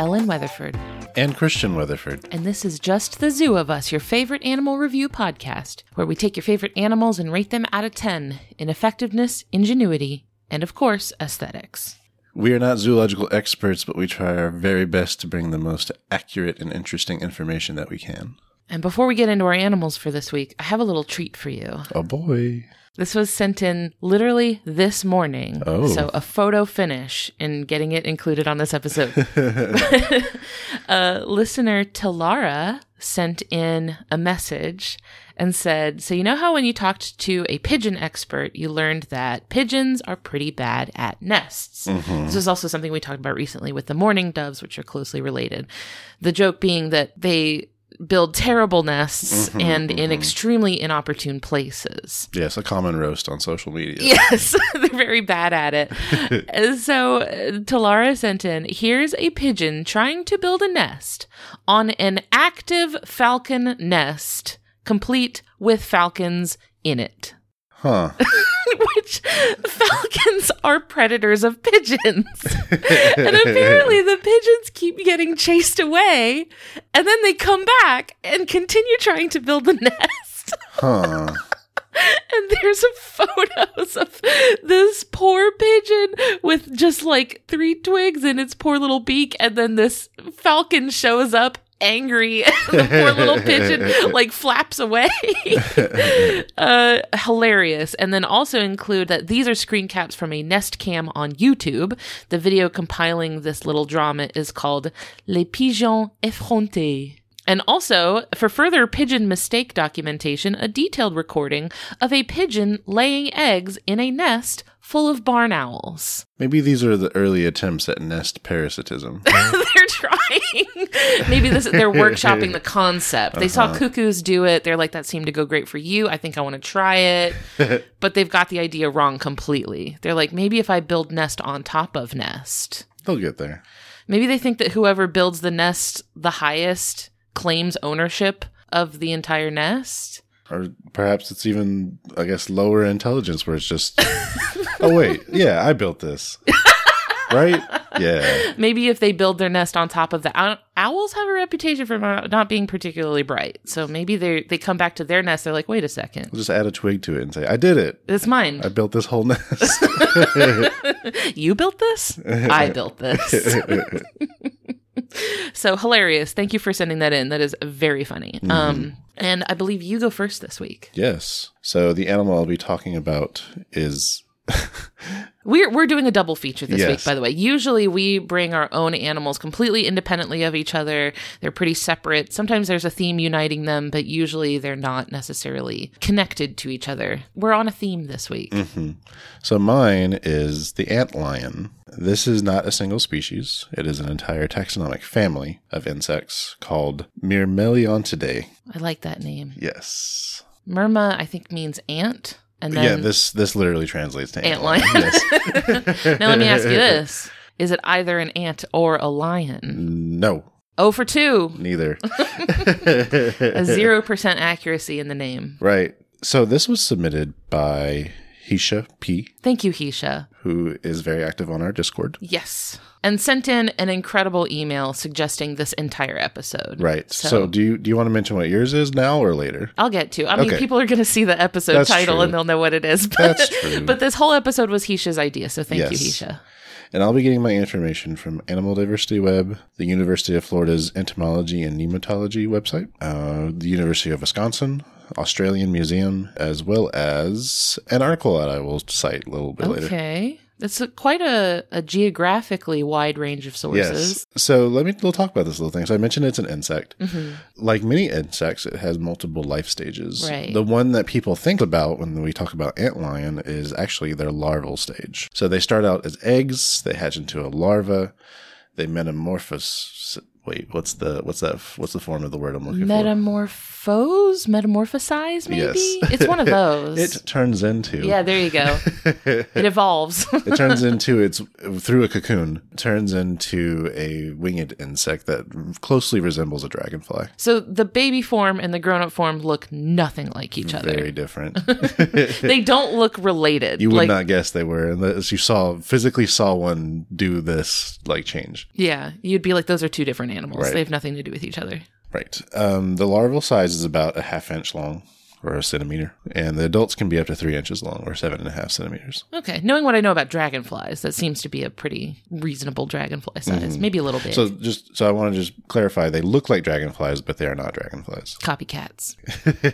Ellen Weatherford, And Christian Weatherford. and this is Just the Zoo of Us, your favorite animal review podcast, where we take your favorite animals and rate them out of 10 in effectiveness, ingenuity, and of course, aesthetics. We are not zoological experts, but we try our very best to bring the most accurate and interesting information that we can. And before we get into our animals for this week, I have a little treat for you. Oh boy. This was sent in literally this morning. Oh. So a photo finish in getting it included on this episode. uh, listener Talara sent in a message and said, So, you know how when you talked to a pigeon expert, you learned that pigeons are pretty bad at nests? This is also something we talked about recently with the mourning doves, which are closely related. The joke being that they build terrible nests mm-hmm, and in mm-hmm. extremely inopportune places. Yes, a common roast on social media. Yes, they're very bad at it. Uh, so uh, Talara sent in here's a pigeon trying to build a nest on an active falcon nest, complete with falcons in it. Huh. Which falcons are predators of pigeons. and apparently the pigeons keep getting chased away and then they come back and continue trying to build the nest. Huh. And there's photos of this poor pigeon with just like three twigs in its poor little beak, and then this falcon shows up angry, the poor little pigeon like flaps away. uh, hilarious. And then also include that these are screen caps from a Nest Cam on YouTube. The video compiling this little drama is called Les Pigeons Effrontés. And also, for further pigeon mistake documentation, a detailed recording of a pigeon laying eggs in a nest full of barn owls. Maybe these are the early attempts at nest parasitism. they're trying. Maybe this they're workshopping the concept. They saw uh-huh. cuckoos do it. They're like, that seemed to go great for you. I think I want to try it. but they've got the idea wrong completely. They're like, maybe if I build nest on top of nest. They'll get there. Maybe they think that whoever builds the nest the highest claims ownership of the entire nest. Or perhaps it's even, I guess, lower intelligence where it's just, oh, wait, yeah, I built this. right? Yeah. Maybe if they build their nest on top of the owls have a reputation for not being particularly bright. So maybe they they come back to their nest. They're like, wait a second, We'll just add a twig to it and say, I did it. it's mine. I built this whole nest. You built this? I built this. So hilarious. Thank you for sending that in. That is very funny. Um, and I believe you go first this week. yes. So the animal I'll be talking about is We're we're doing a double feature this week, by the way. Usually we bring our own animals completely independently of each other. They're pretty separate. Sometimes there's a theme uniting them, but usually they're not necessarily connected to each other. We're on a theme this week. Mm-hmm. So mine is the ant lion. This is not a single species. It is an entire taxonomic family of insects called Myrmeleontidae. I like that name. Yes. Myrma, I think means ant. And then yeah, this this literally translates to ant, Ant lion. Yes. now let me ask you this. Is it either an ant or a lion? No, Oh for two. neither. A zero percent accuracy in the name. right. So this was submitted by Hisha P, Thank you, Hisha. who is very active on our Discord. Yes. And sent in an incredible email suggesting this entire episode. Right. So, do you do you want to mention what yours is now or later? I'll get to. I mean, people are going to see the episode That's title true. and they'll know what it is. But, That's true. But this whole episode was Hisha's idea, so thank you, Yes. Hisha. And I'll be getting my information from Animal Diversity Web, the University of Florida's Entomology and Nematology website, uh, the University of Wisconsin, Australian Museum, as well as an article that I will cite a little bit later. Okay. It's a, quite a, a geographically wide range of sources. Yes. So let me we'll talk about this little thing. So I mentioned it's an insect. Mm-hmm. Like many insects, it has multiple life stages. Right. The one that people think about when we talk about antlion is actually their larval stage. So they start out as eggs, they hatch into a larva, they metamorphose wait, what's the what's that? What's the form of the word I'm looking for? Metamorphose, metamorphosize, maybe. Yes. It's one of those. It turns into yeah, there you go. It evolves. it turns into its through a cocoon turns into a winged insect that closely resembles a dragonfly. so the baby form and the grown-up form look nothing like each other. Very different. they don't look related. you would like, not guess they were unless you saw physically saw one do this like change. Yeah, you'd be like, those are two different animals. Right. They have nothing to do with each other. Right. Um, the larval size is about a half inch long or a centimeter, and the adults can be up to three inches long or seven and a half centimeters. Okay, knowing what I know about dragonflies, that seems to be a pretty reasonable dragonfly size. Maybe a little bit. Mm-hmm. So just so I want to just clarify, they look like dragonflies, but they are not dragonflies. Copycats.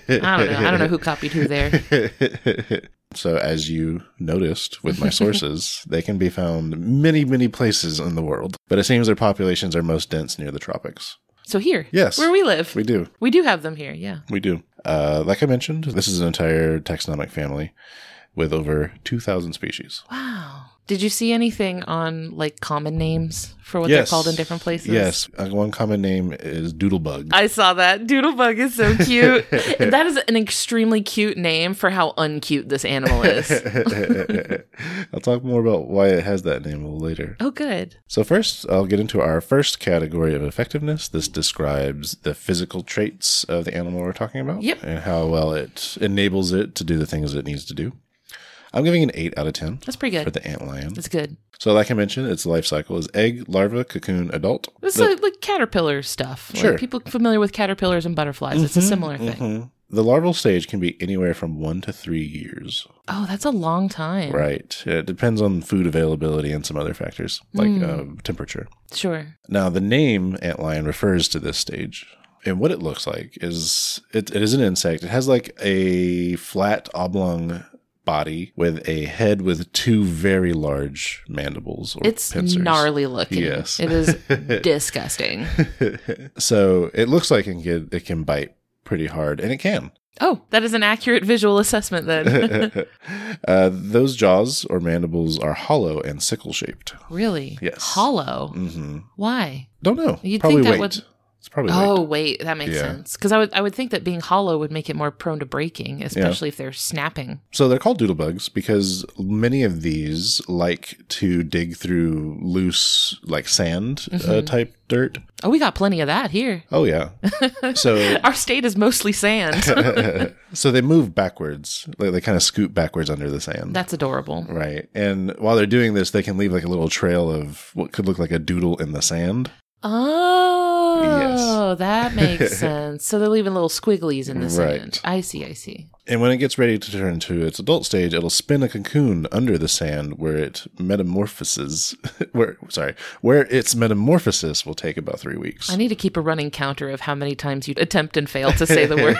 I don't know. I don't know who copied who there. So as you noticed with my sources, they can be found many, many places in the world, but it seems their populations are most dense near the tropics. So here, Yes. where we live, We do. we do have them here. Yeah. We do. Uh, like I mentioned, this is an entire taxonomic family with over 2,000 species. Wow. Did you see anything on like common names for what they're called in different places? Yes. Uh, one common name is doodlebug. I saw that. Doodlebug is so cute. that is an extremely cute name for how uncute this animal is. I'll talk more about why it has that name a little later. Oh, good. So, first, I'll get into our first category of effectiveness. This describes the physical traits of the animal we're talking about Yep. and how well it enables it to do the things it needs to do. I'm giving an 8 out of 10 That's pretty good. for the antlion. That's good. So, like I mentioned, its life cycle is egg, larva, cocoon, adult. It's The- like, like caterpillar stuff. Sure. Mm-hmm, people familiar with caterpillars and butterflies. It's a similar thing. Mhm. The larval stage can be anywhere from one to three years. Oh, that's a long time. Right. It depends on food availability and some other factors, like uh, temperature. Sure. Now, the name antlion refers to this stage. And what it looks like is it, it is an insect. It has like a flat oblong body with a head with two very large mandibles or It's pincers. gnarly looking. Yes. It is disgusting. so it looks like it can, it can bite pretty hard, and it can. Oh, that is an accurate visual assessment then. uh, those jaws or mandibles are hollow and sickle shaped. really? Yes. Hollow. hmm Why? Don't know. You'd probably think that weight. would- It's probably Oh, wait, that makes Yeah. sense. Because I would, I would think that being hollow would make it more prone to breaking, especially if they're snapping. So they're called doodlebugs because many of these like to dig through loose, like sand uh, Mm-hmm. type dirt. Oh, we got plenty of that here. Oh yeah. so Our state is mostly sand. so they move backwards. Like they kind of scoot backwards under the sand. That's adorable. Right. And while they're doing this, they can leave like a little trail of what could look like a doodle in the sand. Oh, Oh, that makes sense. So they're leaving little squigglies in the Right. sand. I see, I see. And when it gets ready to turn to its adult stage, it'll spin a cocoon under the sand where it metamorphoses. where sorry, where its metamorphosis will take about three weeks. I need to keep a running counter of how many times you attempt and fail to say the word.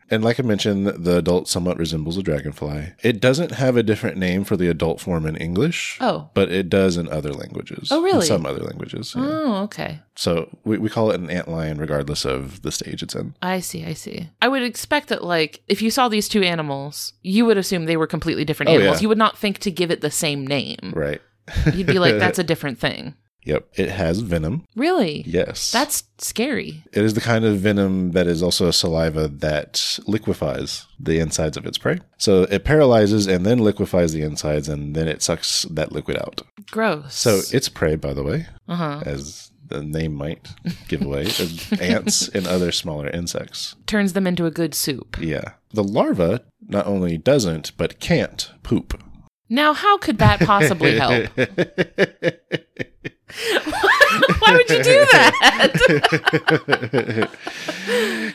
and like I mentioned, the adult somewhat resembles a dragonfly. It doesn't have a different name for the adult form in English. Oh. But it does in other languages. Oh, really? In some other languages. yeah. Oh, okay. So we, we call it an antlion regardless of the stage it's in. I see, I see. I would expect that, like, if you saw these two animals, you would assume they were completely different Oh, animals. yeah. You would not think to give it the same name. Right. You'd be like, that's a different thing. Yep. It has venom. Really? Yes. That's scary. It is the kind of venom that is also a saliva that liquefies the insides of its prey. So it paralyzes and then liquefies the insides and then it sucks that liquid out. Gross. So its prey, by the way, uh huh. as the name might give away, ants and other smaller insects. Turns them into a good soup. Yeah. The larva not only doesn't, but can't poop. Now, how could that possibly help? Why would you do that?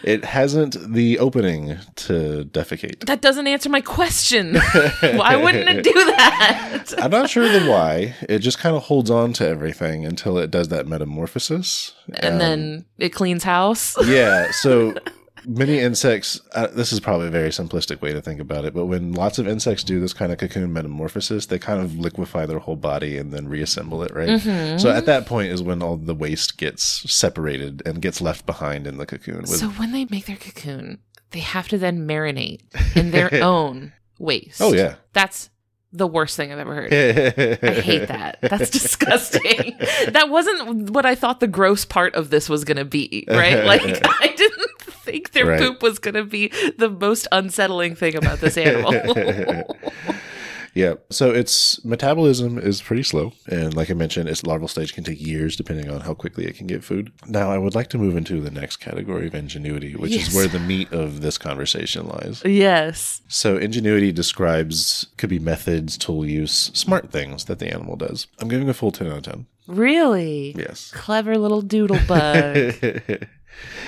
it hasn't the opening to defecate. That doesn't answer my question. Why wouldn't it do that? I'm not sure the why. It just kind of holds on to everything until it does that metamorphosis. And then um, it cleans house. Yeah, so many insects, uh, this is probably a very simplistic way to think about it, but when lots of insects do this kind of cocoon metamorphosis, they kind of liquefy their whole body and then reassemble it, right? Mm-hmm. So at that point is when all the waste gets separated and gets left behind in the cocoon. With, So when they make their cocoon, they have to then marinate in their own waste. oh, yeah. That's the worst thing I've ever heard. I hate that. That's disgusting. that wasn't what I thought the gross part of this was going to be, right? Like, I didn't think their Right. poop was going to be the most unsettling thing about this animal. Yeah. So its metabolism is pretty slow. And like I mentioned, its larval stage can take years depending on how quickly it can get food. Now, I would like to move into the next category of ingenuity, which Yes. is where the meat of this conversation lies. yes. So, ingenuity describes, could be methods, tool use, smart things that the animal does. I'm giving a full 10 out of 10. Really? Yes. Clever little doodle bug.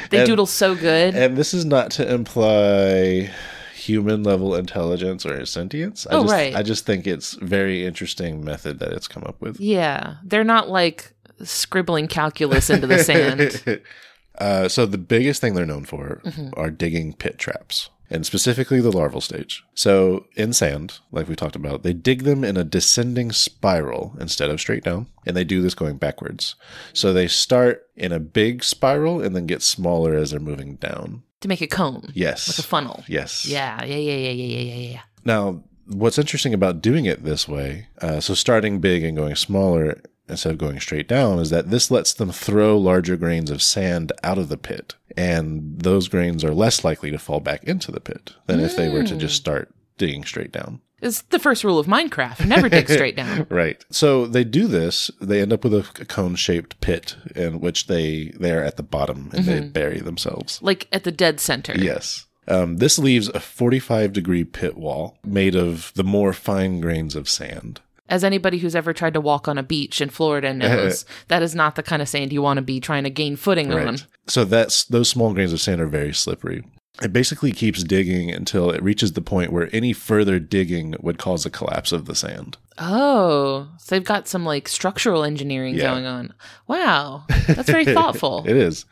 They And- doodle so good. And this is not to imply human level intelligence or sentience. I Oh, just, right. I just think it's very interesting method that it's come up with. yeah. They're not like scribbling calculus into the sand. uh, so the biggest thing they're known for Mm-hmm. are digging pit traps. And specifically the larval stage. So in sand, like we talked about, they dig them in a descending spiral instead of straight down. And they do this going backwards. So they start in a big spiral and then get smaller as they're moving down. to make a cone. Yes. Like a funnel. yes. Yeah, yeah, yeah, yeah, yeah, yeah, yeah, yeah. Now, what's interesting about doing it this way, uh, so starting big and going smaller instead of going straight down, is that this lets them throw larger grains of sand out of the pit. And those grains are less likely to fall back into the pit than if they were to just start digging straight down. It's the first rule of Minecraft. Never dig straight down. Right. So they do this. They end up with a cone shaped pit in which they they're at the bottom and they bury themselves. Like at the dead center. Yes. Um, this leaves a 45 degree pit wall made of the more fine grains of sand. As anybody who's ever tried to walk on a beach in Florida knows, that is not the kind of sand you want to be trying to gain footing on. So that's those small grains of sand are very slippery. It basically keeps digging until it reaches the point where any further digging would cause a collapse of the sand. Oh, so they've got some like structural engineering Yeah. going on. Wow, that's very thoughtful. It is.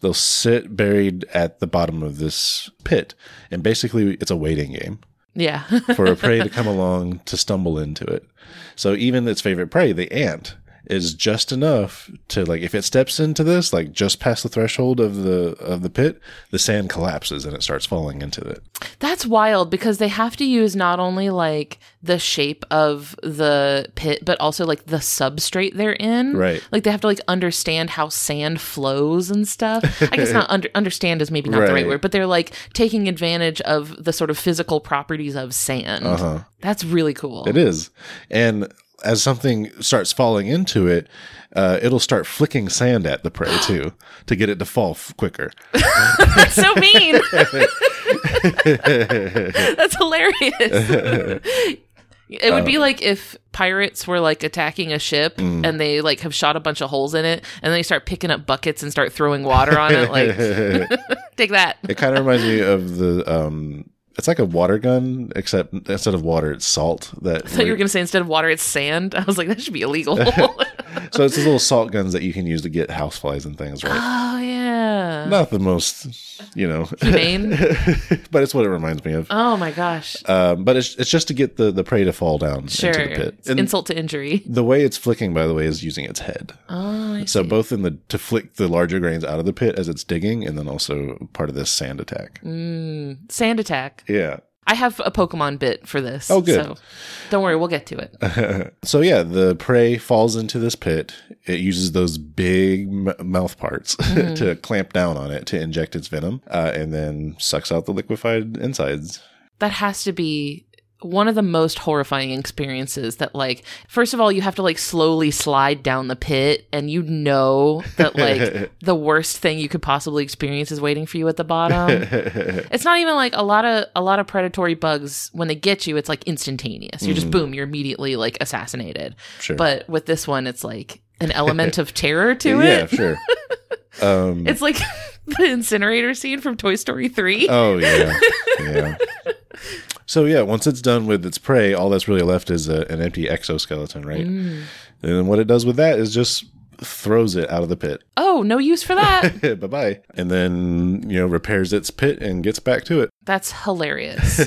They'll sit buried at the bottom of this pit, and basically it's a waiting game yeah. for a prey to come along to stumble into it. So even its favorite prey, the ant, is just enough to like if it steps into this, like just past the threshold of the of the pit, the sand collapses and it starts falling into it. That's wild because they have to use not only like the shape of the pit, but also like the substrate they're in. Right. Like they have to like understand how sand flows and stuff. I guess not under, understand is maybe not the right Right. word, but they're like taking advantage of the sort of physical properties of sand. Uh-huh. That's really cool. It is. And as something starts falling into it, uh, it'll start flicking sand at the prey too to get it to fall f- quicker. That's so mean. That's hilarious. It would be like if pirates were like attacking a ship and they like have shot a bunch of holes in it and then they start picking up buckets and start throwing water on it. Like, take that. It kind of reminds me of the um it's like a water gun except instead of water it's salt that So you were going to say instead of water, it's sand. I was like, that should be illegal. so it's these little salt guns that you can use to get houseflies and things right oh, yeah. not the most you know Humane. but it's what it reminds me of Oh, my gosh. um, but it's, it's just to get the, the prey to fall down Sure. into the pit It's and insult to injury. the way it's flicking by the way is using its head Oh, I so see. both in the to flick the larger grains out of the pit as it's digging and then also part of this sand attack Mm. Sand attack. yeah I have a Pokemon bit for this. Oh, good. So don't worry, we'll get to it. so yeah, the prey falls into this pit. It uses those big m- mouth parts to clamp down on it to inject its venom, uh, and then sucks out the liquefied insides. that has to be one of the most horrifying experiences that like first of all you have to like slowly slide down the pit and you know that like the worst thing you could possibly experience is waiting for you at the bottom it's not even like a lot of a lot of predatory bugs when they get you it's like instantaneous you're just boom you're immediately like assassinated Sure. but with this one it's like an element of terror to it. yeah, sure. Um, it's like the incinerator scene from toy story 3 oh yeah, yeah. So yeah, once it's done with its prey, all that's really left is a, an empty exoskeleton, right? Mm. And what it does with that is just throws it out of the pit. Oh, no use for that. bye bye. And then, you know, repairs its pit and gets back to it. That's hilarious.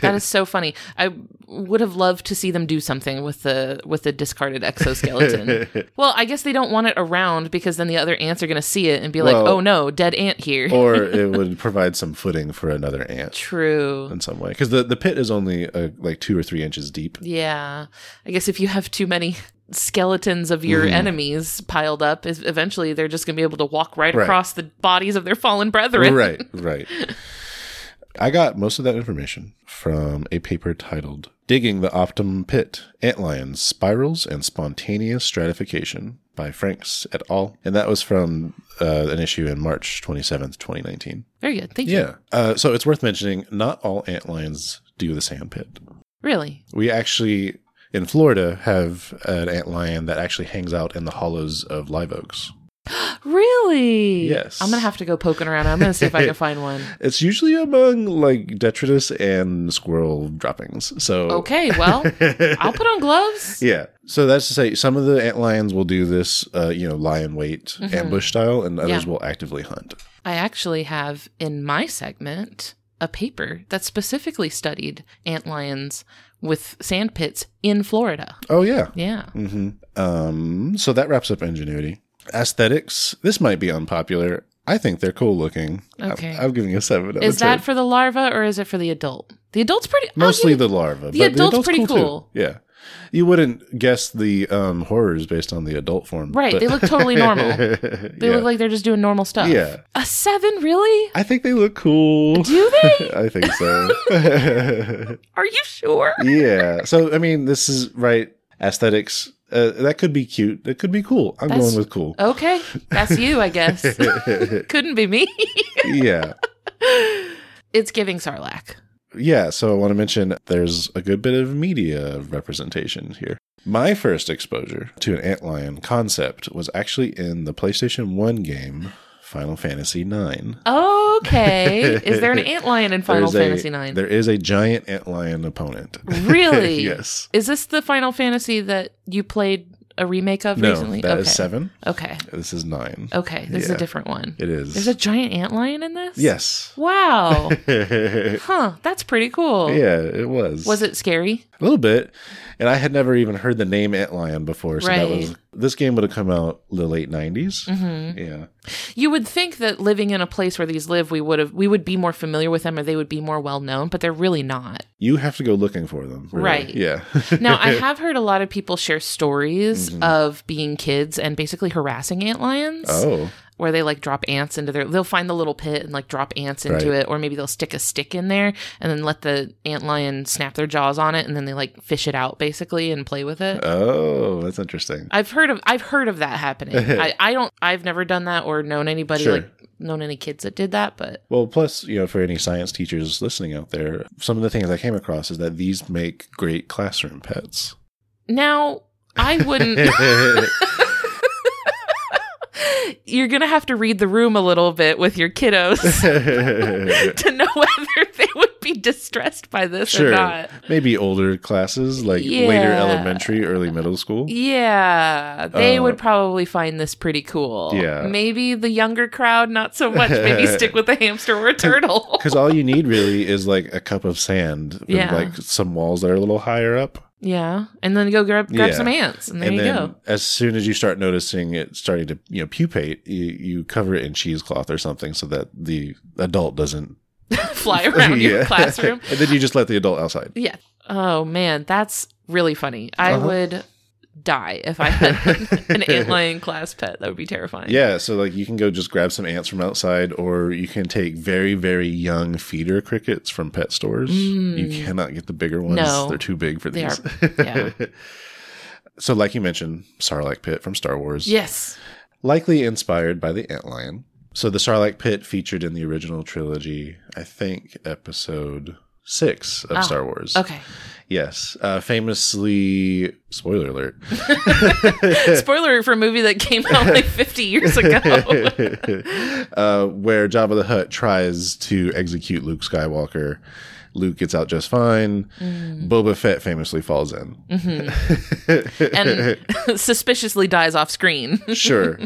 that is so funny. I would have loved to see them do something with the with the discarded exoskeleton. well, I guess they don't want it around because then the other ants are going to see it and be like, "Oh no, dead ant here." or it would provide some footing for another ant True. in some way. Because the, the pit is only uh, like two or three inches deep. Yeah. I guess if you have too many skeletons of your Mhm. enemies piled up, is eventually they're just going to be able to walk right, Right. across the bodies of their fallen brethren. Right, right. I got most of that information from a paper titled Digging the Optimum Pit Antlions, Spirals, and Spontaneous Stratification by Franks et al. And that was from uh, an issue in March 27th, 2019. Very good. Thank you. Yeah. Uh, so it's worth mentioning not all antlions do the sand pit. Really? We actually, in Florida, have an antlion that actually hangs out in the hollows of live oaks. Really? Yes. I'm going to have to go poking around. I'm going to see if I can find one. It's usually among like detritus and squirrel droppings. So Okay, well, I'll put on gloves. yeah. So that's to say, some of the ant lions will do this, uh, you know, lion wait Mhm. ambush style, and others Yeah. will actively hunt. I actually have in my segment a paper that specifically studied ant lions with sand pits in Florida. Oh yeah. Yeah. hmm Um. So that wraps up ingenuity. Aesthetics. This might be unpopular. I think they're cool looking. I'm- Okay. I'm, giving a seven. out of Is that 10. for the larva or is it for the adult? The adult's pretty mostly the larva? the but adult's pretty too. cool. Yeah. You wouldn't guess the um, horrors based on the adult form. Right, but- they look totally normal. They Yeah. look like they're just doing normal stuff. Yeah. A seven, really? I think they look cool. Do they? I think so. Are you sure? yeah. So I mean, this is right aesthetics. Uh, that could be cute. That could be cool. I'm That's- going with cool. Okay, that's you, I guess. Couldn't be me. yeah. it's giving Sarlacc. Yeah. So I want to mention there's a good bit of media representation here. My first exposure to an antlion concept was actually in the PlayStation 1 game Final Fantasy IX. Okay. Is there an antlion in Final There's a- Fantasy IX? There is a giant antlion opponent. Really? yes. Is this the Final Fantasy that you played a remake of No, recently? that okay. is seven. Okay. This is nine. Okay. This is a different one. It is. There's a giant antlion in this? yes. Wow. huh. That's pretty cool. Yeah, it was. Was it scary? a little bit? And I had never even heard the name Antlion before, so that was this game would have come out the late 90s. hmm Yeah. You would think that living in a place where these live, we would have we would be more familiar with them, or they would be more well known, but they're really not. You have to go looking for them. really. Right. Yeah. Now, I have heard a lot of people share stories Mhm. of being kids and basically harassing ant lions, oh. Where they like drop ants into their. They'll find the little pit and like drop ants into Right. it, or maybe they'll stick a stick in there and then let the ant lion snap their jaws on it, and then they like fish it out basically and play with it. Oh, that's interesting. I've heard of I've heard of that happening. I, I don't I've never done that or known anybody Sure. like known any kids that did that, but Well, plus, you know, for any science teachers listening out there, some of the things I came across is that these make great classroom pets. now I wouldn't You're gonna have to read the room a little bit with your kiddos to know whether they would be distressed by this or not. Maybe older classes, like later elementary, early middle school. Yeah, they Uh, would probably find this pretty cool. Yeah. Maybe the younger crowd, not so much. Maybe stick with a hamster or a turtle. Because all you need really is like a cup of sand Yeah. like some walls that are a little higher up. Yeah, and then go grab grab Yeah. some ants, and there and you go. as soon as you start noticing it starting to, you know, pupate, you, you cover it in cheesecloth or something so that the adult doesn't Fly around your classroom. and then you just let the adult outside. Yeah. Oh man, that's really funny. I Uh-huh. would die if I had an antlion class pet. That would be terrifying. Yeah, so like you can go just grab some ants from outside, or you can take very, very young feeder crickets from pet stores. Mm. You cannot get the bigger ones; No. they're too big for these. yeah. so, like you mentioned, Sarlacc pit from Star Wars, Yes. likely inspired by the antlion. So, the Sarlacc pit featured in the original trilogy, I think, episode six of Ah, Star Wars. Okay. Yes, uh, famously, spoiler alert. Spoiler alert for a movie that came out like 50 years ago. uh, where Jabba the Hutt tries to execute Luke Skywalker Luke gets out just fine. Mm. Boba Fett famously falls in. and suspiciously dies off screen. sure.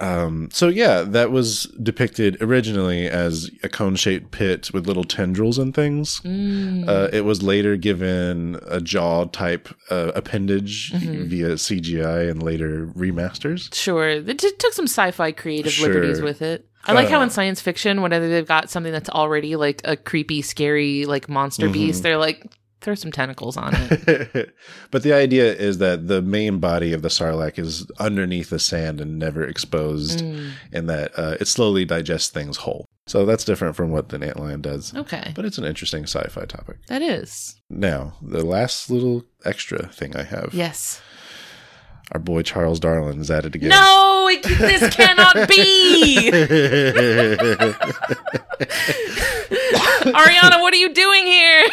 Um, so yeah, that was depicted originally as a cone-shaped pit with little tendrils and things. Mm. Uh, it was later given a jaw type uh, appendage Mm-hmm. via CGI and later remasters. Sure, they t- took some sci-fi creative Sure. liberties with it. I like how Uh, in science fiction, whenever they've got something that's already like a creepy, scary, like monster Mm-hmm. beast, they're like throw some tentacles on it. but the idea is that the main body of the sarlacc is underneath the sand and never exposed, Mm. and that uh, it slowly digests things whole. So that's different from what an antlion does. Okay, But it's an interesting sci-fi topic. that is Now, the last little extra thing I have. yes. Our boy Charles Darwin is at it again. No, it, this cannot be. Ariana, what are you doing here?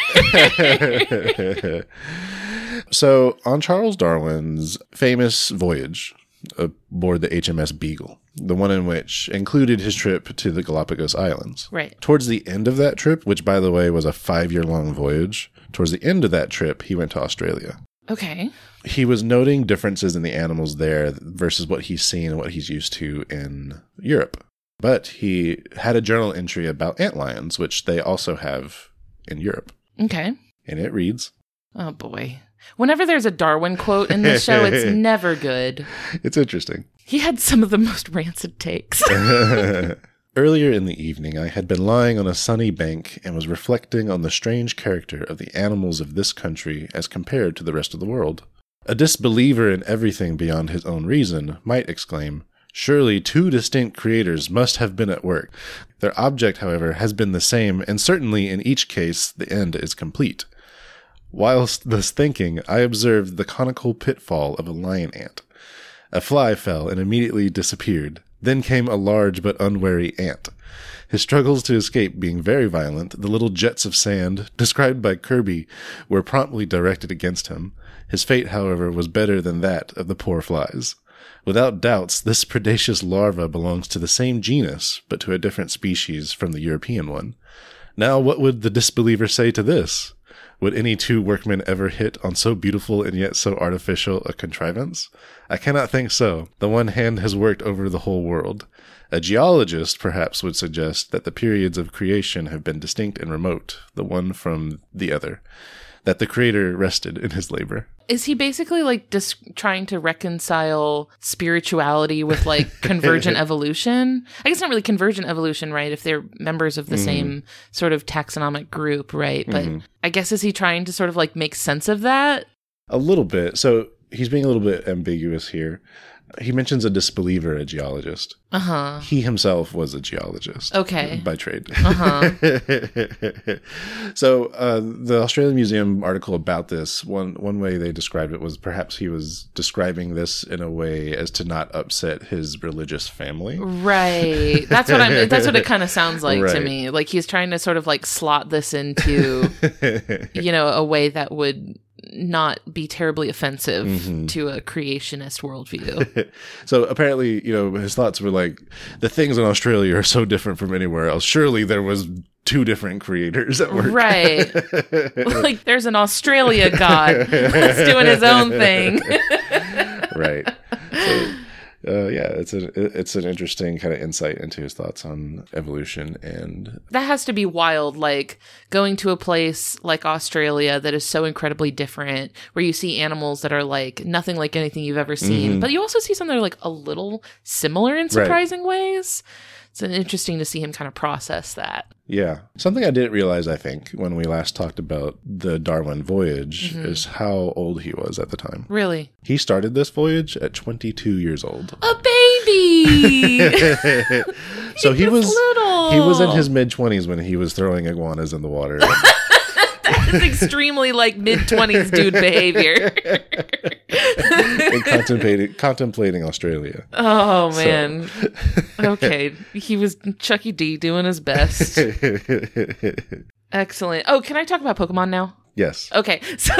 so, on Charles Darwin's famous voyage aboard the HMS Beagle, the one in which included his trip to the Galapagos Islands. right. Towards the end of that trip, which by the way was a five year long voyage, towards the end of that trip, he went to Australia. Okay. He was noting differences in the animals there versus what he's seen and what he's used to in Europe. But he had a journal entry about antlions, which they also have in Europe. Okay. And it reads Oh boy. Whenever there's a Darwin quote in this show, it's never good. It's interesting. He had some of the most rancid takes. Earlier in the evening, I had been lying on a sunny bank and was reflecting on the strange character of the animals of this country as compared to the rest of the world. A disbeliever in everything beyond his own reason might exclaim, Surely two distinct creators must have been at work. Their object, however, has been the same, and certainly in each case the end is complete. Whilst thus thinking, I observed the conical pitfall of a lion ant. A fly fell and immediately disappeared. Then came a large but unwary ant. His struggles to escape being very violent, the little jets of sand, described by Kirby, were promptly directed against him. His fate, however, was better than that of the poor flies. Without doubts, this predaceous larva belongs to the same genus, but to a different species from the European one. Now, what would the disbeliever say to this? Would any two workmen ever hit on so beautiful and yet so artificial a contrivance? I cannot think so. The one hand has worked over the whole world. A geologist perhaps would suggest that the periods of creation have been distinct and remote, the one from the other, that the creator rested in his labor. Is he basically like just trying to reconcile spirituality with like convergent evolution? I guess not really convergent evolution, right? If they're members of the mm-hmm. same sort of taxonomic group, right? But mm-hmm. I guess is he trying to sort of like make sense of that? A little bit. So he's being a little bit ambiguous here. He mentions a disbeliever, a geologist. Uh huh. He himself was a geologist. Okay. By trade. Uh huh. so uh, the Australian Museum article about this one one way they described it was perhaps he was describing this in a way as to not upset his religious family. Right. That's what I'm. That's what it kind of sounds like to me. Like he's trying to sort of like slot this into, you know, a way that would not be terribly offensive Mm-hmm. to a creationist worldview. so apparently, you know, his thoughts were like the things in Australia are so different from anywhere else. Surely there was two different creators at work. right. like there's an Australia god that's doing his own thing. right. So, uh, yeah, it's a it's an interesting kind of insight into his thoughts on evolution and that has to be wild like going to a place like australia that is so incredibly different where you see animals that are like nothing like anything you've ever seen Mm-hmm. but you also see some that are like a little similar in surprising ways it's interesting to see him kind of process that Yeah. Something I didn't realize, I think, when we last talked about the Darwin voyage mm-hmm. is how old he was at the time. really He started this voyage at 22 years old. a baby so he was little he was in his mid 20s when he was throwing iguanas in the water. it's extremely like mid-20s dude behavior. Contemplating contemplating Australia. oh man. Okay. He was chucky d doing his best. Excellent. Oh can i talk about pokemon now? Yes. Okay, so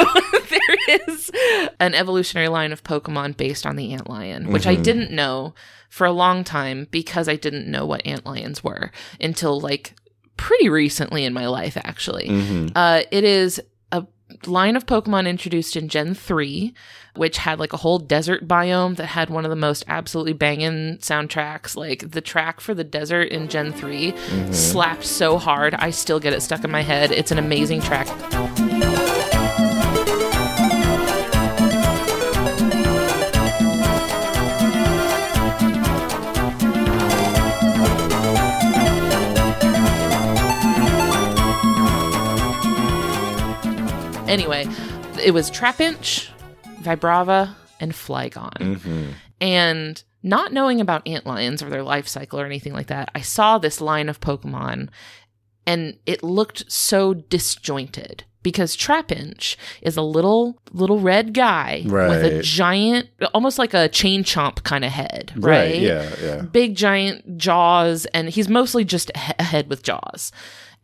there is an evolutionary line of Pokemon based on the antlion, which I mm-hmm. didn't know for a long time because I didn't know what antlions were until like pretty recently in my life, actually. Mhm. Uh, it is a line of Pokemon introduced in Gen 3, which had like a whole desert biome that had one of the most absolutely banging soundtracks. Like the track for the desert in Gen 3 slapped so hard, I still get it stuck in my head. It's an amazing track. Anyway, it was Trapinch, Vibrava, and Flygon. Mhm. And not knowing about antlions or their life cycle or anything like that, I saw this line of Pokemon and it looked so disjointed because Trapinch is a little little red guy with a giant almost like a chain chomp kind of head, right? Yeah. Yeah. big giant jaws and he's mostly just a head with jaws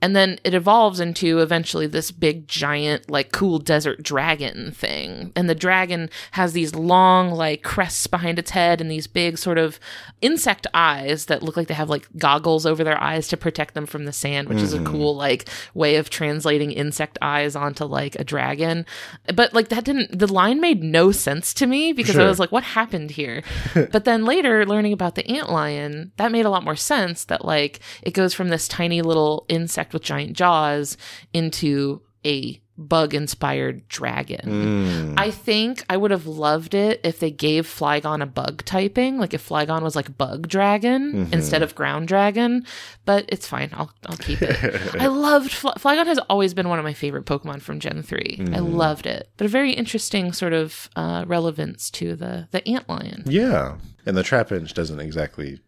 and then it evolves into eventually this big giant like cool desert dragon thing. And the dragon has these long like crests behind its head and these big sort of insect eyes that look like they have like goggles over their eyes to protect them from the sand which is a hmm. cool like way of translating insect eyes onto like a dragon. But like that didn't the line made no sense to me because i was like what happened here? But then later learning about the antlion that made a lot more sense that like it goes from this tiny little insect with giant jaws into a bug inspired dragon Mm. I think I would have loved it if they gave Flygon a bug typing, like if Flygon was like bug dragon Mhm. instead of ground dragon. But it's fine. I'll I'll keep it. I loved Fly- Flygon has always been one of my favorite Pokemon from Gen 3 I Mhm. loved it, but a very interesting sort of uh, relevance to the the antlion. Yeah. And the Trapinch doesn't exactly,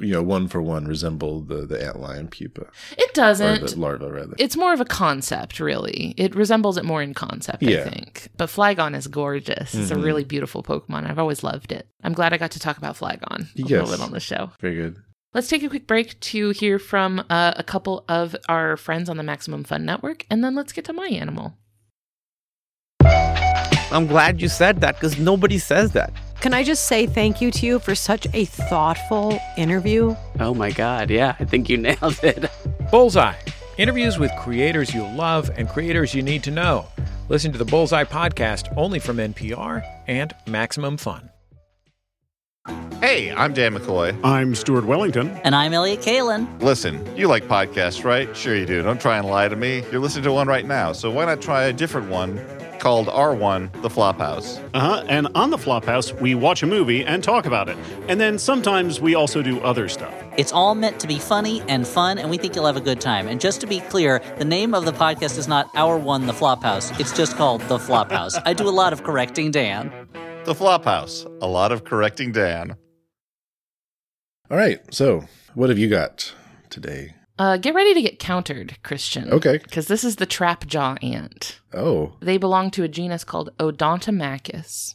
you know, one for one resemble the, the antlion pupa. It doesn't. the larva, rather. It's more of a concept, really. It resembles it more in concept, Yeah. I think. But Flygon is gorgeous. It's a Mhm. really beautiful Pokemon. I've always loved it. I'm glad I got to talk about Flygon a Yes. little bit on the show. Very good. Let's take a quick break to hear from uh, a couple of our friends on the Maximum Fun Network, and then let's get to my animal. I'm glad you said that because nobody says that. Can I just say thank you to you for such a thoughtful interview? Oh my God, yeah, I think you nailed it. Bullseye. Interviews with creators you love and creators you need to know. Listen to the Bullseye podcast only from NPR and Maximum Fun. Hey, I'm Dan McCoy. I'm Stuart Wellington. And I'm Elliott Kalan. Listen, you like podcasts, right? Sure you do. Don't try and lie to me. You're listening to one right now, so why not try a different one called R1 The Flophouse? Uh huh. And on the Flophouse, we watch a movie and talk about it. And then sometimes we also do other stuff. It's all meant to be funny and fun, and we think you'll have a good time. And just to be clear, the name of the podcast is not Our One The Flophouse. It's just called The Flophouse. I do a lot of correcting Dan. The Flophouse. A lot of correcting Dan. All right. So, what have you got today? Uh, get ready to get countered, Christian. Okay. Because this is the trap jaw ant. Oh, They belong to a genus called Odontomachus.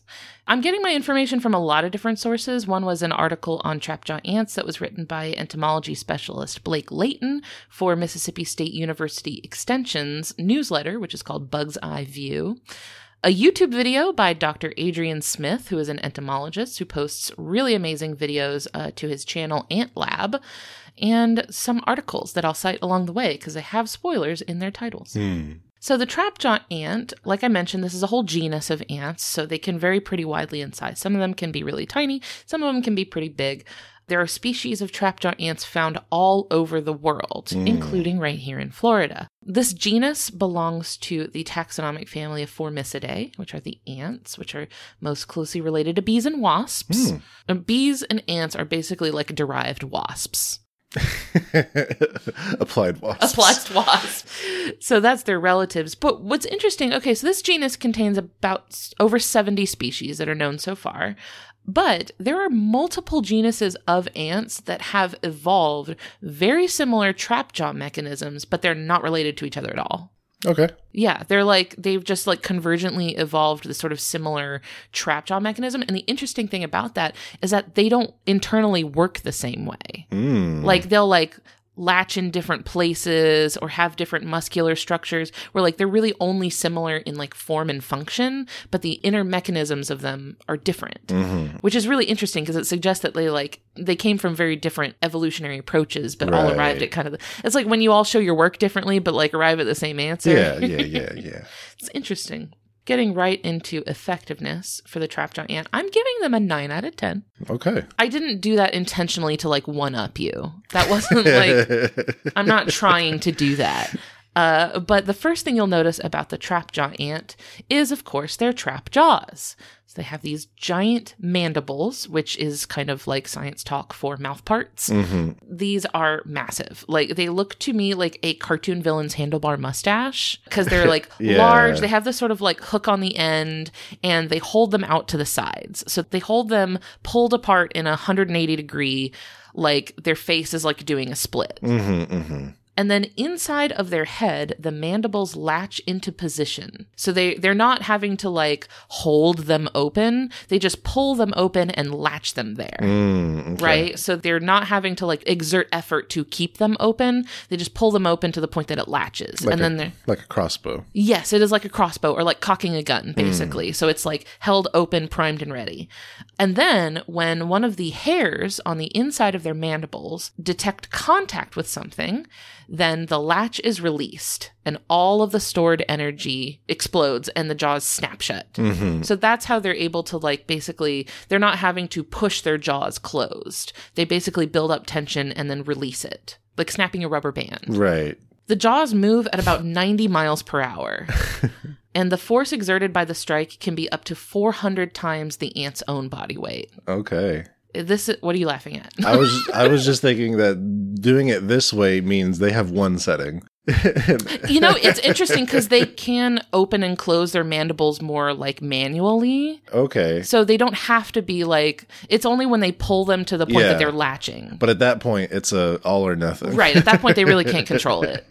I'm getting my information from a lot of different sources. One was an article on trapjaw ants that was written by entomology specialist Blake Layton for Mississippi State University Extension's newsletter, which is called Bug's Eye View. A YouTube video by Dr. Adrian Smith, who is an entomologist who posts really amazing videos uh, to his channel Ant Lab, and some articles that I'll cite along the way because they have spoilers in their titles. hmm. So the trapjaw ant, like I mentioned, this is a whole genus of ants, so they can vary pretty widely in size. Some of them can be really tiny, some of them can be pretty big. There are species of trapjaw ants found all over the world, including right here in Florida. This genus belongs to the taxonomic family of Formicidae, which are the ants, which are most closely related to bees and wasps. Uh, Bees and ants are basically like derived wasps. applied wasps. applied wasp. So that's their relatives. But what's interesting, okay, so this genus contains about over 70 species that are known so far. But there are multiple genuses of ants that have evolved very similar trap jaw mechanisms, but they're not related to each other at all. Okay. Yeah, they're like they've just like convergently evolved this sort of similar trapjaw mechanism. And the interesting thing about that is that they don't internally work the same way. Mm. Like they'll like latch in different places or have different muscular structures where like they're really only similar in like form and function, but the inner mechanisms of them are different. Mm-hmm. Which is really interesting because it suggests that they like they came from very different evolutionary approaches, but all arrived at kind of the, it's like when you all show your work differently, but like arrive at the same answer. Yeah, yeah, yeah, yeah. It's interesting. Getting right into effectiveness for the trap jaw ant, I'm giving them a nine out of ten. Okay. I didn't do that intentionally to like one up you. That wasn't like I'm not trying to do that. Uh, but the first thing you'll notice about the trap jaw ant is, of course, their trap jaws. So they have these giant mandibles, which is kind of like science talk for mouth parts. These are massive. Like they look to me like a cartoon villain's handlebar mustache because they're like Yeah. large. They have this sort of like hook on the end and they hold them out to the sides. So they hold them pulled apart in a 180 degree, like their face is like doing a split. Mm-hmm, mm-hmm. And then inside of their head, the mandibles latch into position. So they, they're not having to like hold them open. They just pull them open and latch them there. Mm, okay. Right. So they're not having to like exert effort to keep them open. They just pull them open to the point that it latches. Like and a, then they're, like a crossbow. Yes, it is like a crossbow or like cocking a gun, basically. So it's like held open, primed, and ready. And then when one of the hairs on the inside of their mandibles detect contact with something, then the latch is released and all of the stored energy explodes and the jaws snap shut. Mm-hmm. So that's how they're able to like basically they're not having to push their jaws closed. They basically build up tension and then release it. Like snapping a rubber band. Right. The jaws move at about 90 miles per hour. and the force exerted by the strike can be up to 400 times the ant's own body weight. Okay. This what are you laughing at? I was I was just thinking that doing it this way means they have one setting. you know, it's interesting because they can open and close their mandibles more like manually. Okay. So they don't have to be like, it's only when they pull them to the point Yeah. that they're latching. But at that point it's a all or nothing. Right. At that point, they really can't control it.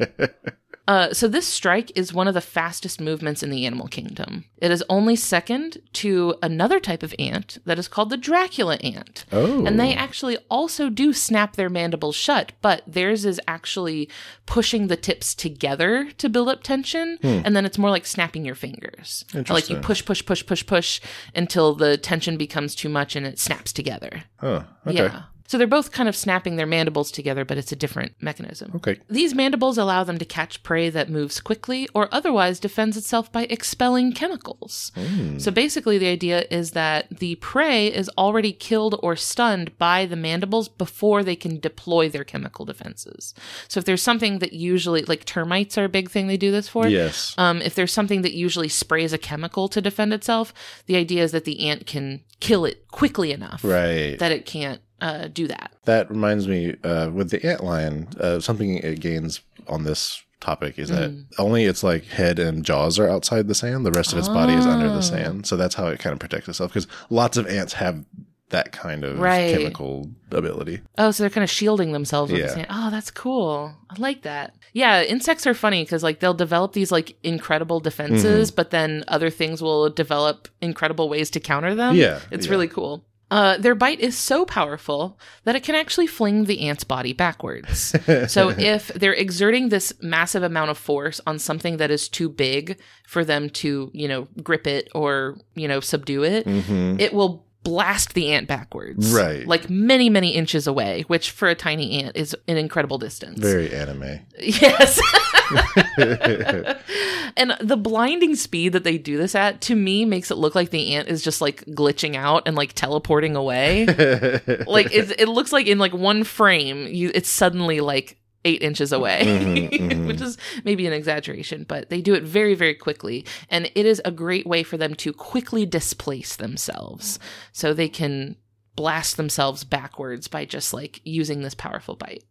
Uh, so this strike is one of the fastest movements in the animal kingdom. It is only second to another type of ant that is called the Dracula ant. Oh. And they actually also do snap their mandibles shut, but theirs is actually pushing the tips together to build up tension, and then it's more like snapping your fingers. Like you push, push, push, push, push until the tension becomes too much and it snaps together. Oh, okay. Yeah. So they're both kind of snapping their mandibles together, but it's a different mechanism. Okay. These mandibles allow them to catch prey that moves quickly or otherwise defends itself by expelling chemicals. So basically, the idea is that the prey is already killed or stunned by the mandibles before they can deploy their chemical defenses. So if there's something that usually, like termites are a big thing they do this for. Yes. Um, if there's something that usually sprays a chemical to defend itself, the idea is that the ant can kill it quickly enough Right. that it can't uh, do that. That reminds me, uh, with the antlion, uh, something it gains on this topic is that Mm. only its like head and jaws are outside the sand. The rest of its body is under Oh. the sand. So that's how it kind of protects itself. Because lots of ants have that kind of Right. chemical ability. Oh, so they're kind of shielding themselves with Yeah. the sand. Oh, that's cool. I like that. Yeah, insects are funny because like they'll develop these like incredible defenses, Mm-hmm. but then other things will develop incredible ways to counter them. Yeah, it's yeah. really cool. Uh, their bite is so powerful that it can actually fling the ant's body backwards. so if they're exerting this massive amount of force on something that is too big for them to, you know, grip it or, you know, subdue it, Mm-hmm. it will blast the ant backwards. Right. Like many, many inches away, which for a tiny ant is an incredible distance. Very anime. Yes. and the blinding speed that they do this at, to me, makes it look like the ant is just like glitching out and like teleporting away. like it, it looks like in like one frame, you it's suddenly like eight inches away, Mhm, mhm. which is maybe an exaggeration, but they do it very, very quickly. And it is a great way for them to quickly displace themselves. So they can blast themselves backwards by just like using this powerful bite.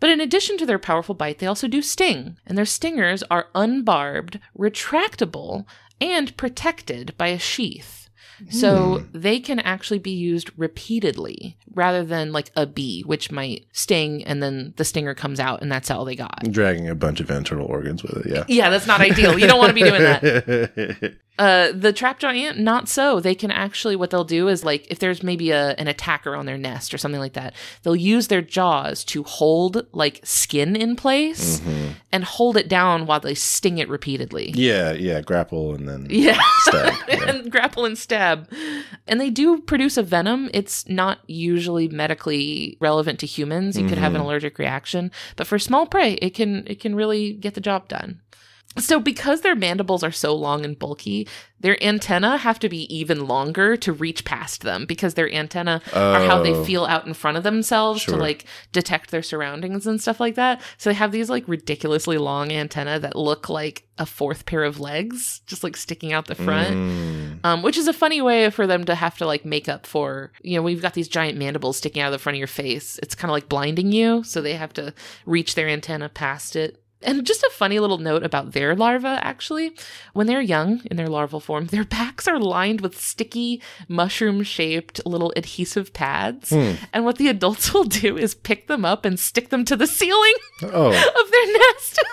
But in addition to their powerful bite, they also do sting, and their stingers are unbarbed, retractable, and protected by a sheath. So hmm. they can actually be used repeatedly rather than like a bee, which might sting and then the stinger comes out and that's all they got. Dragging a bunch of internal organs with it. Yeah. Yeah, that's not ideal. You don't want to be doing that. Uh, the trapjaw ant, not so. They can actually, what they'll do is like, if there's maybe a, an attacker on their nest or something like that, they'll use their jaws to hold like skin in place and hold it down while they sting it repeatedly. yeah, yeah. Grapple and then Yeah. stab. Yeah. and grapple and stab. And they do produce a venom. It's not usually medically relevant to humans. You could have an allergic reaction, but for small prey, it can it can really get the job done. So because their mandibles are so long and bulky, their antennae have to be even longer to reach past them because their antenna are how they Oh. feel out in front of themselves to like detect their surroundings and stuff like that. So they have these like ridiculously long antennae that look like a fourth pair of legs just like sticking out the front Mm. um, which is a funny way for them to have to like make up for you know we've got these giant mandibles sticking out of the front of your face it's kind of like blinding you so they have to reach their antenna past it and just a funny little note about their larvae actually when they're young in their larval form their backs are lined with sticky mushroom shaped little adhesive pads hmm. and what the adults will do is pick them up and stick them to the ceiling Oh, of their nest.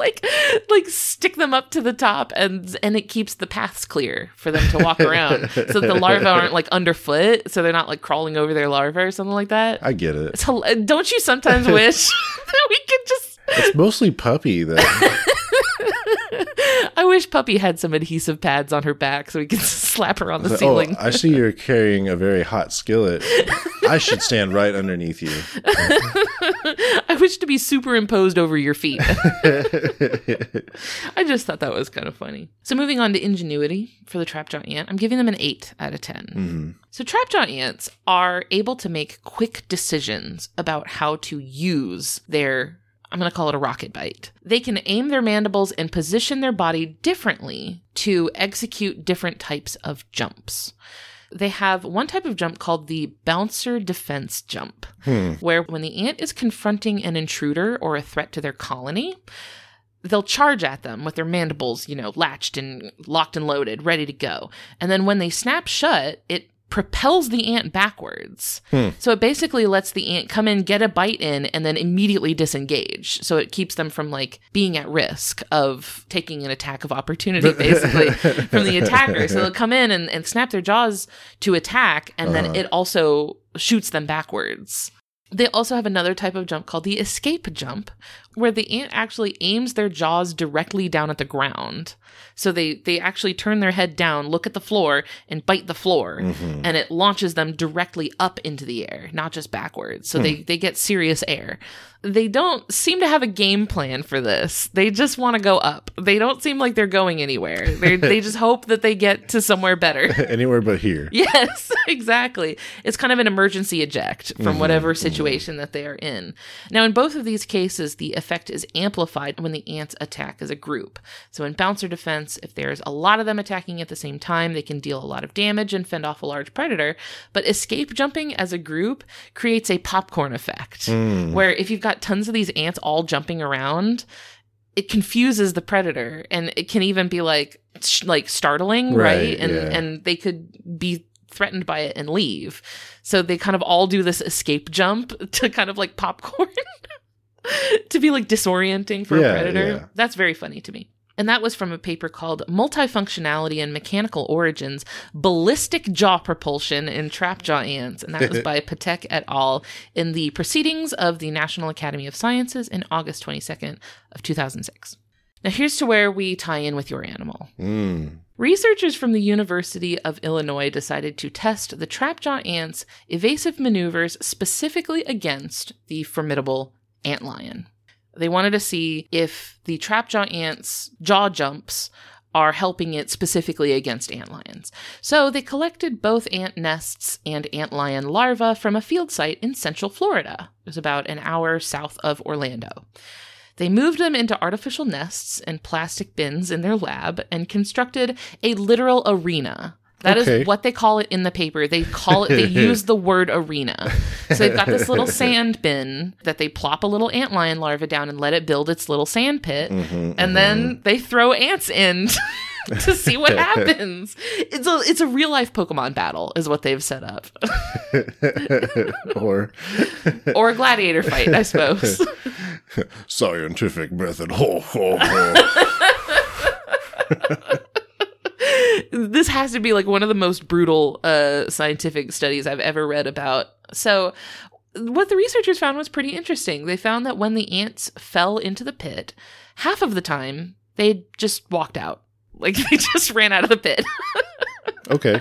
Like like stick them up to the top and and it keeps the paths clear for them to walk around. so the larvae aren't like underfoot, so they're not like crawling over their larvae or something like that. I get it. Hil- don't you sometimes wish that we could just It's mostly puppy though. I wish Puppy had some adhesive pads on her back so we could slap her on the oh, ceiling. I see you're carrying a very hot skillet. I should stand right underneath you. I wish to be superimposed over your feet. I just thought that was kind of funny. So moving on to ingenuity for the trapjaw ant, I'm giving them an 8 out of 10. Mm-hmm. So trapjaw ants are able to make quick decisions about how to use their I'm going to call it a rocket bite. They can aim their mandibles and position their body differently to execute different types of jumps. They have one type of jump called the bouncer defense jump, hmm. where when the ant is confronting an intruder or a threat to their colony, they'll charge at them with their mandibles, you know, latched and locked and loaded, ready to go. And then when they snap shut, it propels the ant backwards. Hmm. So it basically lets the ant come in, get a bite in, and then immediately disengage. So it keeps them from like being at risk of taking an attack of opportunity, basically, from the attacker. So they'll come in and, and snap their jaws to attack, and then uh-huh. it also shoots them backwards. They also have another type of jump called the escape jump, where the ant actually aims their jaws directly down at the ground. So they they actually turn their head down, look at the floor, and bite the floor, mm-hmm. and it launches them directly up into the air, not just backwards. So hmm. they they get serious air. They don't seem to have a game plan for this. They just want to go up. They don't seem like they're going anywhere. They they just hope that they get to somewhere better. Anywhere but here. Yes, exactly. It's kind of an emergency eject from mm-hmm, whatever mm-hmm. situation that they are in. Now, in both of these cases, the effect is amplified when the ants attack as a group. So, in bouncer defense, if there's a lot of them attacking at the same time, they can deal a lot of damage and fend off a large predator. But escape jumping as a group creates a popcorn effect, mm. where if you've got tons of these ants all jumping around, it confuses the predator. And it can even be like sh- like startling right, Right, and yeah. and they could be threatened by it and leave. So they kind of all do this escape jump to kind of like popcorn to be like disorienting for Yeah, a predator. yeah. that's very funny to me and that was from a paper called Multifunctionality and Mechanical Origins Ballistic Jaw Propulsion in Trapjaw Ants. And that was by Patek et al. in the Proceedings of the National Academy of Sciences in August 22nd of 2006. Now here's to where we tie in with your animal. Mm. Researchers from the University of Illinois decided to test the trapjaw ant's evasive maneuvers specifically against the formidable antlion. They wanted to see if the trapjaw ant's jaw jumps are helping it specifically against antlions. So they collected both ant nests and antlion larvae from a field site in central Florida. It was about an hour south of Orlando. They moved them into artificial nests and plastic bins in their lab and constructed a literal arena. That is Okay. what they call it in the paper. They call it, they use the word arena. So they've got this little sand bin that they plop a little antlion larva down and let it build its little sand pit. Mm-hmm, and then they throw ants in to see what happens. It's a it's a real life Pokemon battle, is what they've set up, or or a gladiator fight, I suppose. scientific method. Ho, ho, ho. This has to be like one of the most brutal uh, scientific studies I've ever read about. So, what the researchers found was pretty interesting. They found that when the ants fell into the pit, half of the time they just walked out. Like they just ran out of the pit. okay.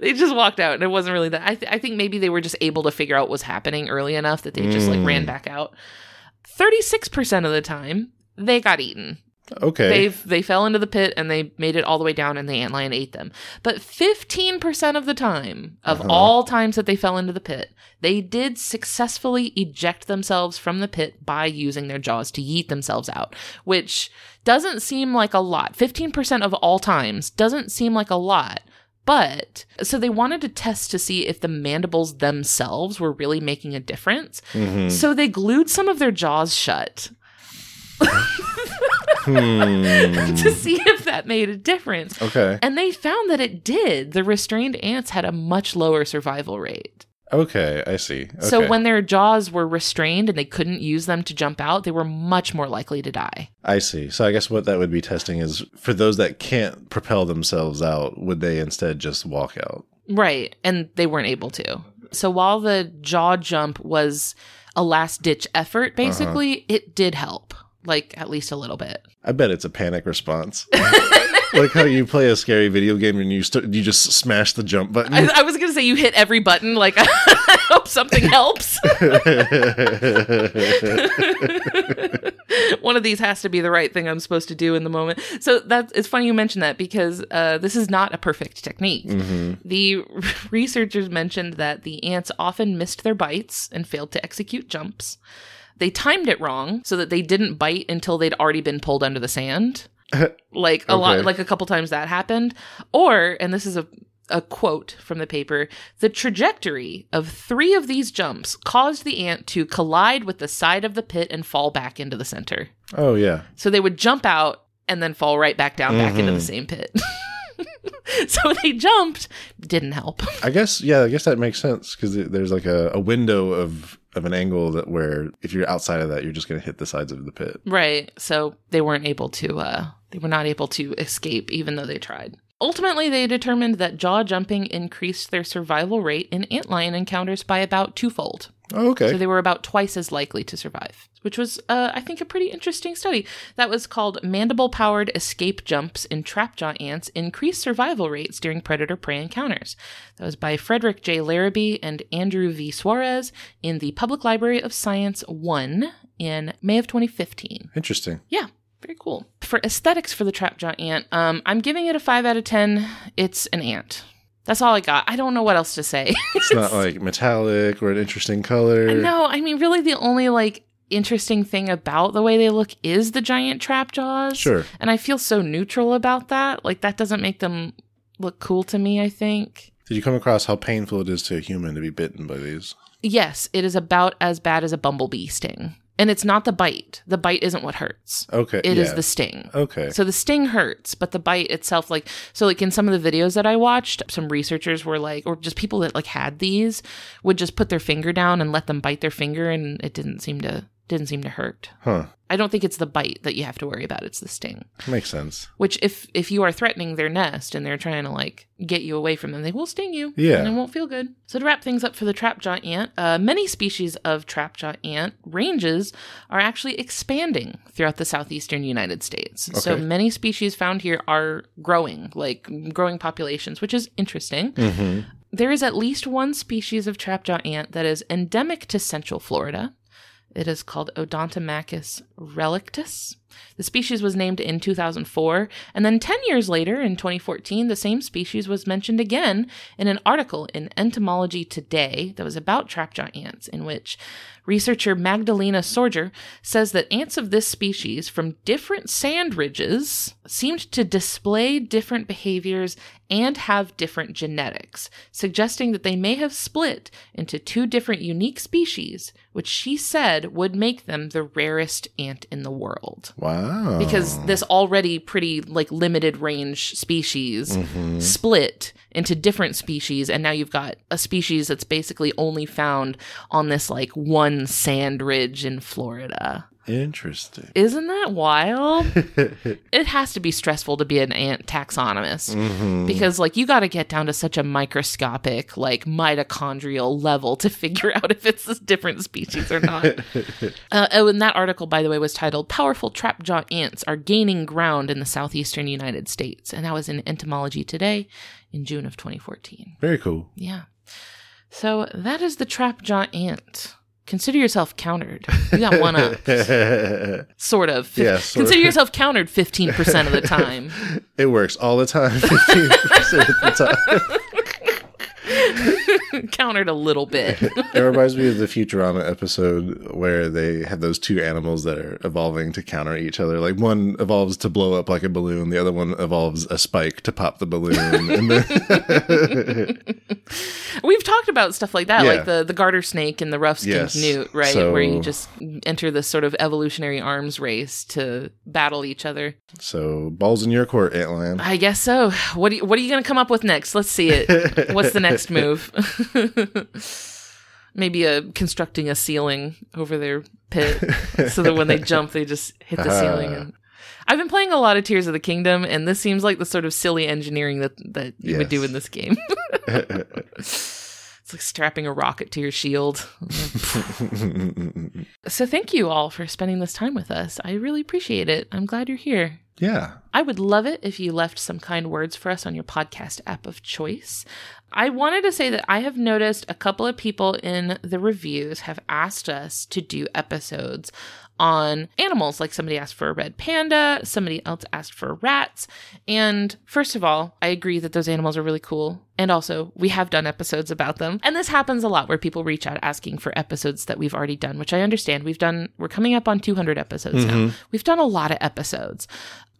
they just walked out, and it wasn't really that. I, th- I think maybe they were just able to figure out what was happening early enough that they just like ran back out. Thirty-six percent of the time, they got eaten. Okay. They they fell into the pit and they made it all the way down, and the antlion ate them. But fifteen percent of the time, of uh-huh. all times that they fell into the pit, they did successfully eject themselves from the pit by using their jaws to yeet themselves out, which doesn't seem like a lot. Fifteen percent of all times doesn't seem like a lot. But so they wanted to test to see if the mandibles themselves were really making a difference. Mm-hmm. So they glued some of their jaws shut Hmm. to see if that made a difference. Okay. And they found that it did. The restrained ants had a much lower survival rate. Okay. I see. So when their jaws were restrained and they couldn't use them to jump out, they were much more likely to die. I see. So I guess what that would be testing is for those that can't propel themselves out, would they instead just walk out? Right. And they weren't able to. So while the jaw jump was a last ditch effort, uh-huh. basically, it did help. Like at least a little bit. I bet it's a panic response. like how you play a scary video game and you st- you just smash the jump button. I, I was gonna say you hit every button. Like I hope something helps. One of these has to be the right thing I'm supposed to do in the moment. So that's it's funny you mentioned that because uh, this is not a perfect technique. The researchers mentioned that the ants often missed their bites and failed to execute jumps. They timed it wrong so that they didn't bite until they'd already been pulled under the sand. like a lot like a couple times that happened or and this is a a quote from the paper the trajectory of three of these jumps caused the ant to collide with the side of the pit and fall back into the center oh yeah. so they would jump out and then fall right back down back into the Mhm. same pit so they jumped didn't help I guess yeah. I guess that makes sense because there's like a, a window of of an angle that where if you're outside of that, you're just gonna hit the sides of the pit. Right. So they weren't able to uh they were not able to escape even though they tried. Ultimately, they determined that jaw jumping increased their survival rate in antlion encounters by about twofold. Oh, okay. So they were about twice as likely to survive, which was, uh, I think, a pretty interesting study. That was called Mandible Powered Escape Jumps in Trapjaw Ants Increase Survival Rates During Predator Prey Encounters. That was by Fredrick J. Larabee and Andrew V. Suarez in the Public Library of Science 1 in May of 2015. Interesting. Yeah, very cool. For aesthetics for the Trapjaw ant, um, I'm giving it a 5 out of 10. It's an ant. That's all I got. I don't know what else to say. It's not like metallic or an interesting color. No, I mean, really, the only like interesting thing about the way they look is the giant trap jaws. Sure. And I feel so neutral about that. Like, that doesn't make them look cool to me, I think. Did you come across how painful it is to a human to be bitten by these? Yes, it is about as bad as a bumblebee sting. And it's not the bite. The bite isn't what hurts. Okay. It is yeah. the sting. Okay. So the sting hurts, but the bite itself, like, so like in some of the videos that I watched, some researchers were like, or just people that like had these would just put their finger down and let them bite their finger, and it didn't seem to didn't seem to hurt. Huh. I don't think it's the bite that you have to worry about; it's the sting. Makes sense. Which, if if you are threatening their nest and they're trying to like get you away from them, they will sting you. Yeah. and it won't feel good. So to wrap things up for the trapjaw ant, uh, many species of trapjaw ant ranges are actually expanding throughout the southeastern United States. Okay. So many species found here are growing, like growing populations, which is interesting. Mm-hmm. There is at least one species of trapjaw ant that is endemic to central Florida. It is called Odontomachus relictus. The species was named in 2004, and then 10 years later, in 2014, the same species was mentioned again in an article in Entomology Today that was about trapjaw ants, in which researcher Magdalena Sorger says that ants of this species from different sand ridges seemed to display different behaviors and have different genetics, suggesting that they may have split into two different unique species, which she said would make them the rarest ant in the world. Wow. Because this already pretty like limited range species Mhm. split into different species and now you've got a species that's basically only found on this like one sand ridge in Florida. Interesting. Isn't that wild? it has to be stressful to be an ant taxonomist Mhm. because like you got to get down to such a microscopic like mitochondrial level to figure out if it's a different species or not. Uh, oh, and that article, by the way, was titled "Powerful Trap Jaw Ants Are Gaining Ground in the Southeastern United States," and that was in Entomology Today in June of 2014. Very cool. Yeah. So that is the trap jaw ant. Consider yourself countered. You got one up, sort of. Yeah, sort Consider of. yourself countered 15% of the time. It works all the time. 15% of the countered a little bit. It reminds me of the Futurama episode where they have those two animals that are evolving to counter each other. Like one evolves to blow up like a balloon, the other one evolves a spike to pop the balloon. Then We've talked about stuff like that, Yeah. like the, the garter snake and the rough skinned Yes. newt, right? So- Where you just enter this sort of evolutionary arms race to battle each other. so balls in your court, Antlion. I guess so. What, you, what are you going to come up with next? Let's see it. What's the next move? Maybe a constructing a ceiling over their pit so that when they jump, they just hit the ceiling. And uh-huh. I've been playing a lot of Tears of the Kingdom, and this seems like the sort of silly engineering that that you would do in this game. it's like strapping a rocket to your shield. so thank you all for spending this time with us. I really appreciate it. I'm glad you're here. yeah. I would love it if you left some kind words for us on your podcast app of choice. I wanted to say that I have noticed a couple of people in the reviews have asked us to do episodes on animals. Like somebody asked for a red panda, somebody else asked for rats. And first of all, I agree that those animals are really cool. And also, we have done episodes about them. And this happens a lot where people reach out asking for episodes that we've already done, which I understand. We've done, we're coming up on 200 episodes now. Mm-hmm. We've done a lot of episodes.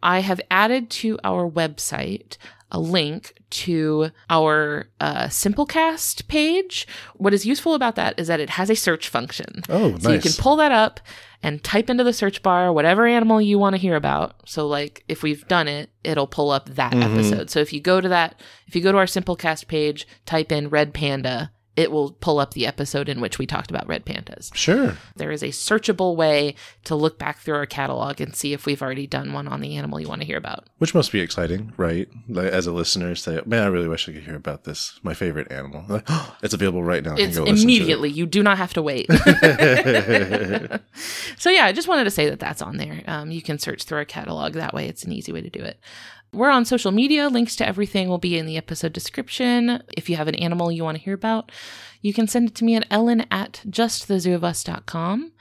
I have added to our website a link to our uh, Simplecast page. What is useful about that is that it has a search function. Oh, So you can pull that up and type into the search bar whatever animal you want to hear about. So like if we've done it, it'll pull up that Mm-hmm. episode. So if you go to that, if you go to our Simplecast page, type in red panda, it will pull up the episode in which we talked about red pandas. Sure. There is a searchable way to look back through our catalog and see if we've already done one on the animal you want to hear about. Which must be exciting, right? Like, as a listener, say, man, I really wish I could hear about this. My favorite animal. Like, oh, it's available right now. It's can go listen to it." immediately. You do not have to wait. so yeah, I just wanted to say that that's on there. Um, you can search through our catalog. That way, it's an easy way to do it. We're on social media. Links to everything will be in the episode description. If you have an animal you want to hear about, you can send it to me at ellen at justthezooofus.com.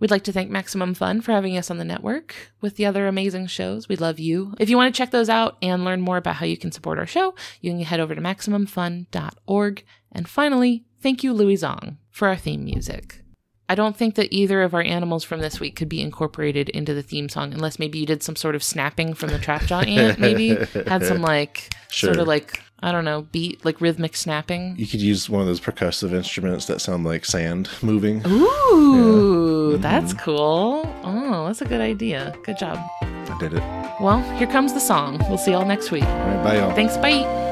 We'd like to thank Maximum Fun for having us on the network with the other amazing shows. We love you. If you want to check those out and learn more about how you can support our show, you can head over to MaximumFun.org. And finally, thank you, Louis Zong, for our theme music. I don't think that either of our animals from this week could be incorporated into the theme song unless maybe you did some sort of snapping from the trap jaw ant, maybe had some like sort of like I don't know, beat like rhythmic snapping. You could use one of those percussive instruments that sound like sand moving. Ooh, that's mm-hmm. cool. Oh, that's a good idea. Good job. I did it. Well, here comes the song. We'll see y'all next week. right, bye, y'all. Thanks. Bye.